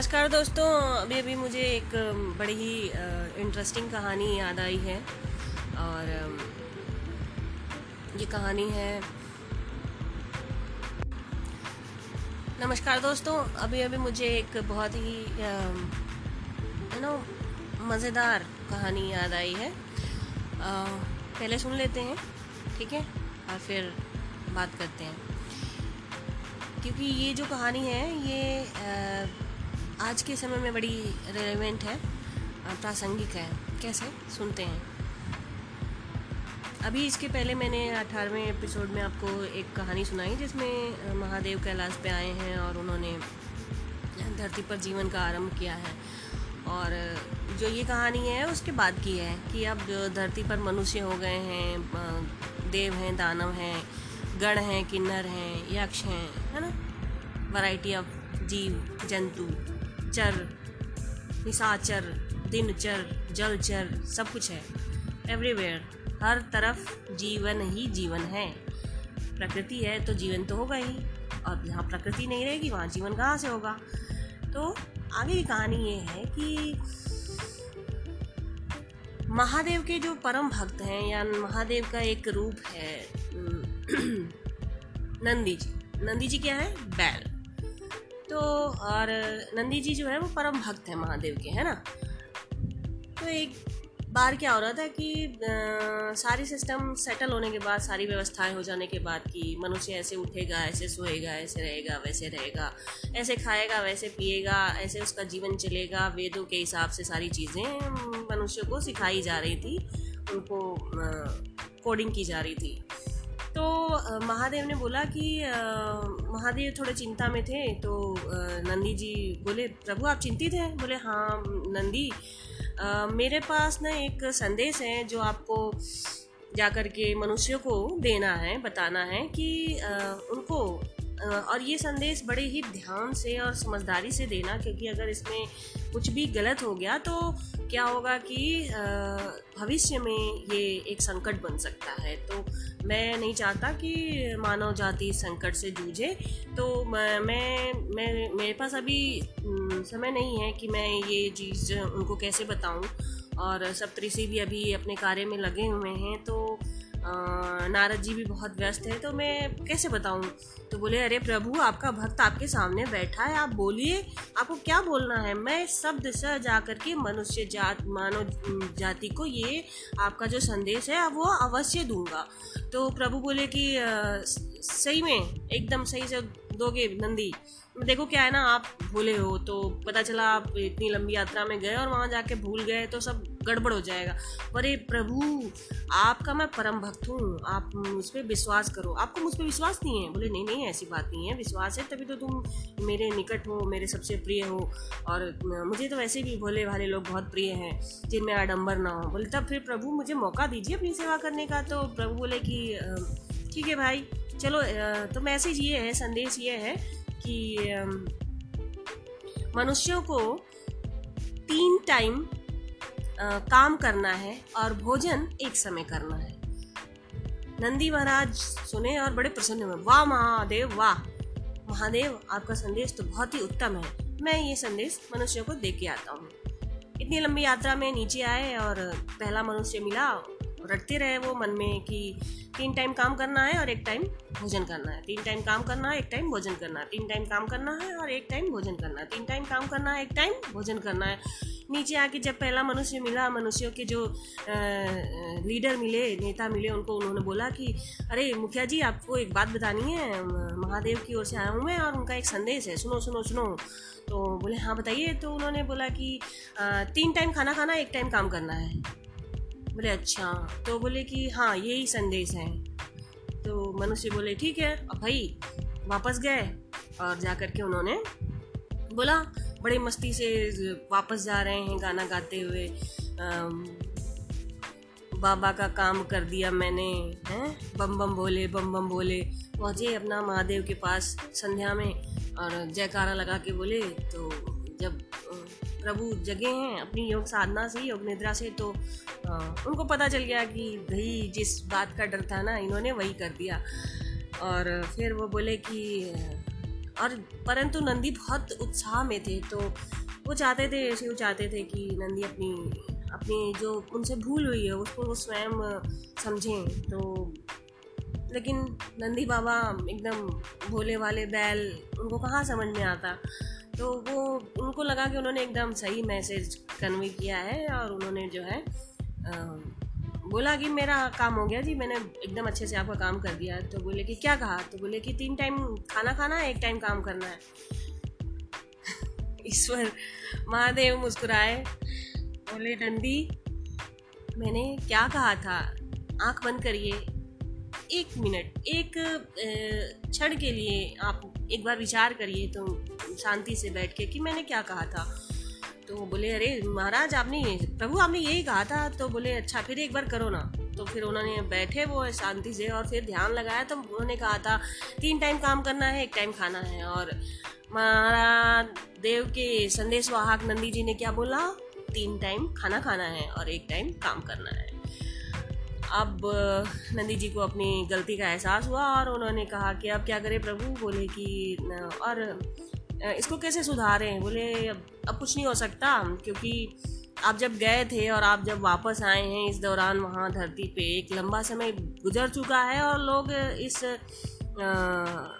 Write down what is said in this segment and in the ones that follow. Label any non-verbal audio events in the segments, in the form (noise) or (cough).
नमस्कार दोस्तों अभी अभी मुझे एक बड़ी ही इंटरेस्टिंग कहानी याद आई है। और ये कहानी है नमस्कार दोस्तों अभी अभी मुझे एक बहुत ही यू नो मज़ेदार कहानी याद आई है। आ, पहले सुन लेते हैं ठीक है? और फिर बात करते हैं। क्योंकि ये जो कहानी है ये आज के समय में बड़ी रेलेवेंट है प्रासंगिक है। कैसे? सुनते हैं। अभी इसके पहले मैंने अठारहवें एपिसोड में आपको एक कहानी सुनाई, जिसमें महादेव कैलाश पे आए हैं और उन्होंने धरती पर जीवन का आरंभ किया है। और जो ये कहानी है, उसके बाद की है कि अब धरती पर मनुष्य हो गए हैं देव हैं, दानव हैं, गण हैं, किन्नर हैं, यक्ष हैं, है ना? वैरायटी ऑफ़ जीव, जंतु। चर निशाचर दिनचर जलचर सब कुछ है। एवरीवेयर हर तरफ़ जीवन ही जीवन है। प्रकृति है तो जीवन तो होगा ही। और जहाँ प्रकृति नहीं रहेगी, वहाँ जीवन कहाँ से होगा? तो आगे की कहानी ये है कि महादेव के जो परम भक्त हैं, या महादेव का एक रूप है (clears throat) नंदी जी। नंदी जी क्या है? बैल। तो और नंदी जी जो है वो परम भक्त है महादेव के है ना? तो एक बार क्या हो रहा था कि आ, सारी सिस्टम सेटल होने के बाद सारी व्यवस्थाएँ हो जाने के बाद कि मनुष्य ऐसे उठेगा ऐसे सोएगा ऐसे रहेगा वैसे रहेगा ऐसे खाएगा वैसे पिएगा ऐसे उसका जीवन चलेगा। वेदों के हिसाब से सारी चीज़ें मनुष्य को सिखाई जा रही थी उनको कोडिंग की जा रही थी। तो महादेव ने बोला कि महादेव थोड़े चिंता में थे तो नंदी जी बोले, प्रभु, आप चिंतित हैं? बोले हाँ नंदी मेरे पास ना एक संदेश है, जो आपको जाकर के मनुष्यों को देना है, बताना है कि उनको और ये संदेश बड़े ही ध्यान से और समझदारी से देना, क्योंकि अगर इसमें कुछ भी गलत हो गया तो क्या होगा कि भविष्य में ये एक संकट बन सकता है। तो मैं नहीं चाहता कि मानव जाति संकट से जूझे। तो मैं मैं मेरे पास अभी समय नहीं है कि मैं ये चीज़ उनको कैसे बताऊँ। और सप्तऋषि भी अभी अपने कार्य में लगे हुए हैं तो नारद जी भी बहुत व्यस्त है तो मैं कैसे बताऊँ? तो बोले, अरे प्रभु, आपका भक्त आपके सामने बैठा है, आप बोलिए, आपको क्या बोलना है? मैं शब्द से जा करके मनुष्य जात, मानव जाति को ये आपका जो संदेश है, वो अवश्य दूँगा। तो प्रभु बोले कि सही में, एकदम सही से दोगे नंदी। देखो क्या है ना, आप भूले हो तो पता चला आप इतनी लंबी यात्रा में गए और वहाँ जाके भूल गए तो सब गड़बड़ हो जाएगा। अरे प्रभु, आपका मैं परम भक्त हूँ। आप मुझ पर विश्वास करो। आपको मुझ पर विश्वास नहीं है? बोले, नहीं नहीं, ऐसी बात नहीं है। विश्वास है, तभी तो तुम मेरे निकट हो, मेरे सबसे प्रिय हो। और मुझे तो वैसे भी भोले भाले लोग बहुत प्रिय हैं, जिनमें आडम्बर ना हो। बोले, तब फिर प्रभु, मुझे मौका दीजिए अपनी सेवा करने का। तो प्रभु बोले कि ठीक है भाई, चलो तो मैसेज ये है, संदेश ये है कि मनुष्यों को तीन टाइम काम करना है और भोजन एक समय करना है। नंदी महाराज सुने और बड़े प्रसन्न हुए। वाह महादेव वाह। महादेव, आपका संदेश तो बहुत ही उत्तम है। मैं ये संदेश मनुष्यों को दे के आता हूँ। इतनी लंबी यात्रा में नीचे आए और पहला मनुष्य मिला, रटते रहे वो मन में कि तीन टाइम काम करना है और एक टाइम भोजन करना है। तीन टाइम काम करना है, एक टाइम भोजन करना है। तीन टाइम काम करना है और एक टाइम भोजन करना है। तीन टाइम काम करना है, एक टाइम भोजन करना है। नीचे आके जब पहला मनुष्य मिला मनुष्यों के जो आ, लीडर मिले नेता मिले उनको उन्होंने बोला कि अरे मुखिया जी आपको एक बात बतानी है महादेव की ओर से आया हूँ मैं और उनका एक संदेश है सुनो सुनो सुनो। तो बोले हाँ बताइए। तो उन्होंने बोला कि आ, तीन टाइम खाना खाना एक टाइम काम करना है। बोले अच्छा। तो बोले कि हाँ यही संदेश है। तो मनुष्य बोले ठीक है अब भाई वापस गए। और जा के उन्होंने बोला बड़े मस्ती से वापस जा रहे हैं गाना गाते हुए। बाबा का काम कर दिया मैंने हैं? बम बम बोले बम बम बोले। पहुँचे अपना महादेव के पास संध्या में और जयकारा लगा के बोले तो जब प्रभु जगे हैं अपनी योग साधना से योग निद्रा से तो आ, उनको पता चल गया कि भाई जिस बात का डर था ना इन्होंने वही कर दिया। और फिर वो बोले कि और परंतु नंदी बहुत उत्साह में थे तो वो चाहते थे शिव चाहते थे कि नंदी अपनी अपनी जो उनसे भूल हुई है, उसको वो स्वयं समझें। तो लेकिन नंदी बाबा एकदम भोले वाले बैल, उनको कहाँ समझ में आता? तो वो, उनको लगा कि उन्होंने एकदम सही मैसेज कन्वे किया है और उन्होंने जो है बोला कि मेरा काम हो गया जी, मैंने एकदम अच्छे से आपका काम कर दिया। तो बोले कि क्या कहा? तो बोले कि तीन टाइम खाना खाना है, एक टाइम काम करना है। (laughs) ईश्वर, महादेव मुस्कुराए। बोले, नंदी, मैंने क्या कहा था? आँख बंद करिए। एक मिनट, एक क्षण के लिए आप एक बार विचार करिए तो शांति से बैठ के कि मैंने क्या कहा था? तो वो बोले, अरे, महाराज, आपने प्रभु, आपने यही कहा था। तो बोले अच्छा फिर एक बार करो ना। तो फिर उन्होंने बैठे वो शांति से और फिर ध्यान लगाया। तो उन्होंने कहा था, तीन टाइम काम करना है, एक टाइम खाना है। और महाराज देव के संदेश वाहक नंदी जी ने क्या बोला, तीन टाइम खाना खाना है और एक टाइम काम करना है। अब नंदी जी को अपनी गलती का एहसास हुआ और उन्होंने कहा कि, अब क्या करें प्रभु? बोले कि और इसको कैसे सुधारें? बोले अब अब कुछ नहीं हो सकता क्योंकि आप जब गए थे और आप जब वापस आए हैं इस दौरान वहाँ धरती पे एक लंबा समय गुजर चुका है और लोग इस आ,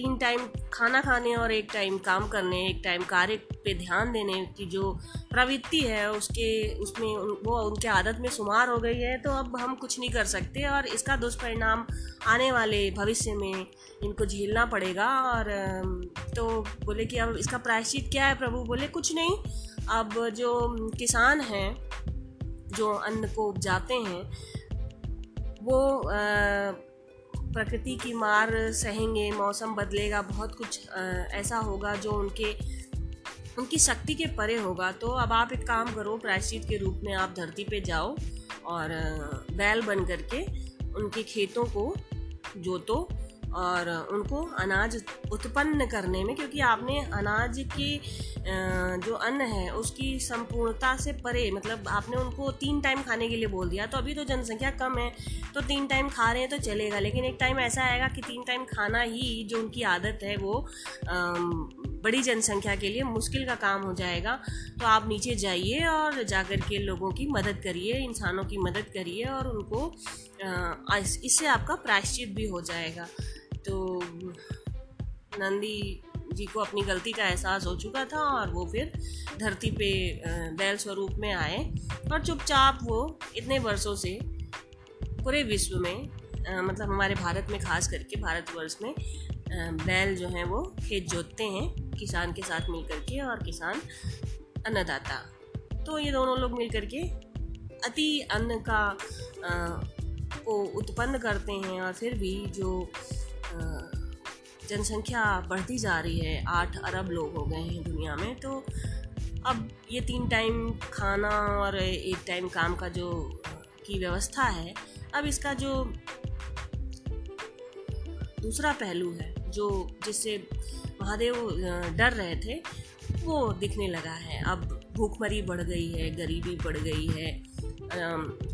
तीन टाइम खाना खाने और एक टाइम काम करने एक टाइम कार्य पे ध्यान देने की जो प्रवृत्ति है उसके उसमें वो उनके आदत में शुमार हो गई है तो अब हम कुछ नहीं कर सकते और इसका दुष्परिणाम आने वाले भविष्य में इनको झेलना पड़ेगा और तो बोले कि अब इसका प्रायश्चित क्या है प्रभु? बोले कुछ नहीं। अब जो किसान हैं जो अन्न को उपजाते हैं वो आ, प्रकृति की मार सहेंगे, मौसम बदलेगा, बहुत कुछ ऐसा होगा जो उनके, उनकी शक्ति के परे होगा। तो अब आप एक काम करो, प्रायश्चित के रूप में आप धरती पे जाओ और बैल बन करके उनके खेतों को जोतो। और उनको अनाज उत्पन्न करने में, क्योंकि आपने अनाज की जो अन्न है, उसकी संपूर्णता से परे मतलब आपने उनको तीन टाइम खाने के लिए बोल दिया तो अभी तो जनसंख्या कम है तो तीन टाइम खा रहे हैं तो चलेगा, लेकिन एक टाइम ऐसा आएगा कि तीन टाइम खाना ही जो उनकी आदत है, वो बड़ी जनसंख्या के लिए मुश्किल का काम हो जाएगा तो आप नीचे जाइए और जाकर के लोगों की मदद करिए, इंसानों की मदद करिए और उनको इससे आपका प्रायश्चित भी हो जाएगा। तो नंदी जी को अपनी गलती का एहसास हो चुका था और वो फिर धरती पे बैल स्वरूप में आए। और चुपचाप वो इतने वर्षों से पूरे विश्व में मतलब हमारे भारत में खास करके भारतवर्ष में बैल जो हैं वो खेत जोतते हैं किसान के साथ मिल करके और किसान अन्नदाता। तो ये दोनों लोग मिल करके अति अन्न का आ, को उत्पन्न करते हैं और फिर भी जो जनसंख्या बढ़ती जा रही है, आठ अरब लोग हो गए हैं दुनिया में तो अब ये तीन टाइम खाना और एक टाइम काम का जो, की व्यवस्था है, अब इसका जो दूसरा पहलू है, जो जिससे महादेव डर रहे थे वो दिखने लगा है। अब भूखमरी बढ़ गई है, गरीबी बढ़ गई है।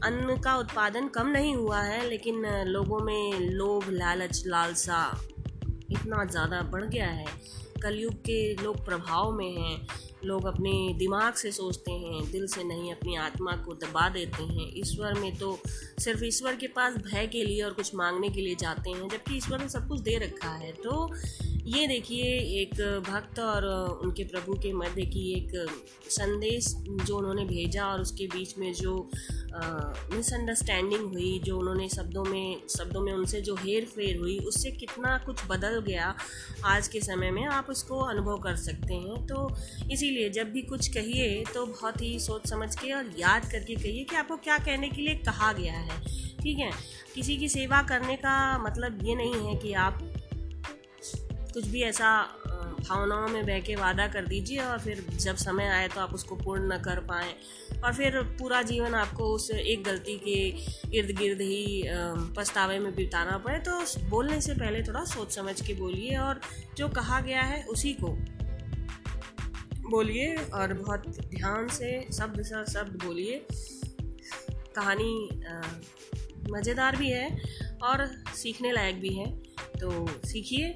अन्न का उत्पादन कम नहीं हुआ है, लेकिन लोगों में लोभ, लालच, लालसा इतना ज़्यादा बढ़ गया है। कलयुग के लोग प्रभाव में हैं। लोग अपने दिमाग से सोचते हैं, दिल से नहीं, अपनी आत्मा को दबा देते हैं। ईश्वर में तो सिर्फ़ ईश्वर के पास भय के लिए और कुछ मांगने के लिए जाते हैं, जबकि ईश्वर ने सब कुछ दे रखा है। तो ये देखिए, एक भक्त और उनके प्रभु के मध्य की एक संदेश जो उन्होंने भेजा और उसके बीच में जो मिसअंडरस्टैंडिंग हुई, जो उन्होंने शब्दों में शब्दों में उनसे जो हेर फेर हुई, उससे कितना कुछ बदल गया आज के समय में, आप उसको अनुभव कर सकते हैं। तो इसीलिए जब भी कुछ कहिए तो बहुत ही सोच समझ के और याद करके कहिए कि आपको क्या कहने के लिए कहा गया है। ठीक है? किसी की सेवा करने का मतलब ये नहीं है कि आप कुछ भी ऐसा भावनाओं में बह के वादा कर दीजिए और फिर जब समय आए तो आप उसको पूर्ण न कर पाएँ। और फिर पूरा जीवन आपको उस एक गलती के इर्द गिर्द ही पछतावे में बिताना पड़े। तो बोलने से पहले थोड़ा सोच समझ के बोलिए और जो कहा गया है उसी को बोलिए और बहुत ध्यान से, शब्द सा शब्द बोलिए। कहानी मज़ेदार भी है और सीखने लायक भी है। तो सीखिए।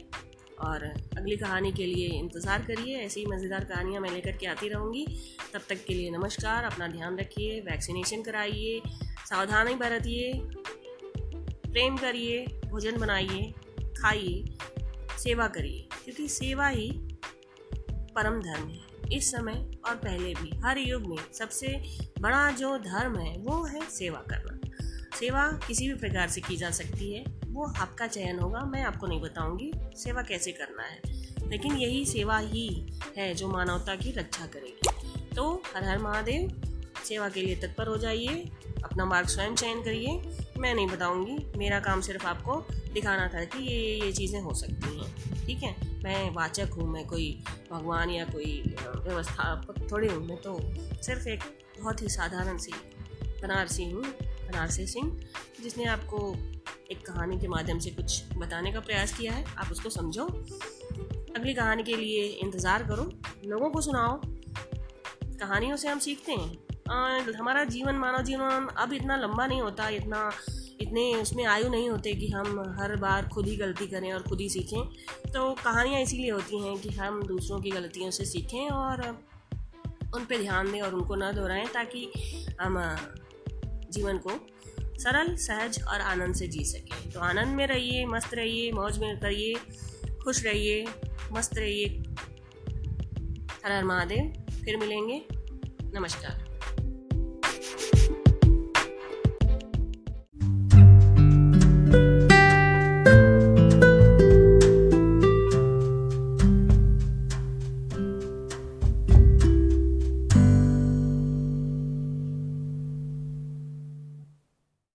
और अगली कहानी के लिए इंतज़ार करिए। ऐसी मज़ेदार कहानियाँ मैं लेकर के आती रहूँगी। तब तक के लिए नमस्कार, अपना ध्यान रखिए, वैक्सीनेशन कराइए, सावधानी बरतिए, प्रेम करिए, भोजन बनाइए, खाइए, सेवा करिए। क्योंकि सेवा ही परम धर्म है। इस समय और पहले भी, हर युग में सबसे बड़ा जो धर्म है, वो है सेवा करना। सेवा किसी भी प्रकार से की जा सकती है, वो आपका चयन होगा, मैं आपको नहीं बताऊँगी सेवा कैसे करना है। लेकिन यही सेवा ही है जो मानवता की रक्षा करेगी। तो हर हर महादेव, सेवा के लिए तत्पर हो जाइए, अपना मार्ग स्वयं चयन करिए। मैं नहीं बताऊँगी, मेरा काम सिर्फ़ आपको दिखाना था कि ये ये चीज़ें हो सकती हैं। ठीक है? मैं वाचक हूँ, मैं कोई भगवान या कोई व्यवस्थापक थोड़ी हूँ, मैं तो सिर्फ़ एक बहुत ही साधारण सी, बनारसी हूँ। बनारसी सिंह जिसने आपको एक कहानी के माध्यम से कुछ बताने का प्रयास किया है आप उसको समझो अगली कहानी के लिए इंतज़ार करो। लोगों को सुनाओ। कहानियों से हम सीखते हैं। आ, हमारा जीवन मानव जीवन अब इतना लंबा नहीं होता इतना इतने उसमें आयु नहीं होते कि हम हर बार खुद ही गलती करें और खुद ही सीखें। तो कहानियाँ इसीलिए होती हैं कि हम दूसरों की गलतियों से सीखें और उन पर ध्यान दें और उनको ना दोहराएँ ताकि हम जीवन को सरल, सहज और आनंद से जी सके। तो आनंद में रहिए, मस्त रहिए, मौज में करिए, खुश रहिए, मस्त रहिए। हर हर महादेव, फिर मिलेंगे। नमस्कार।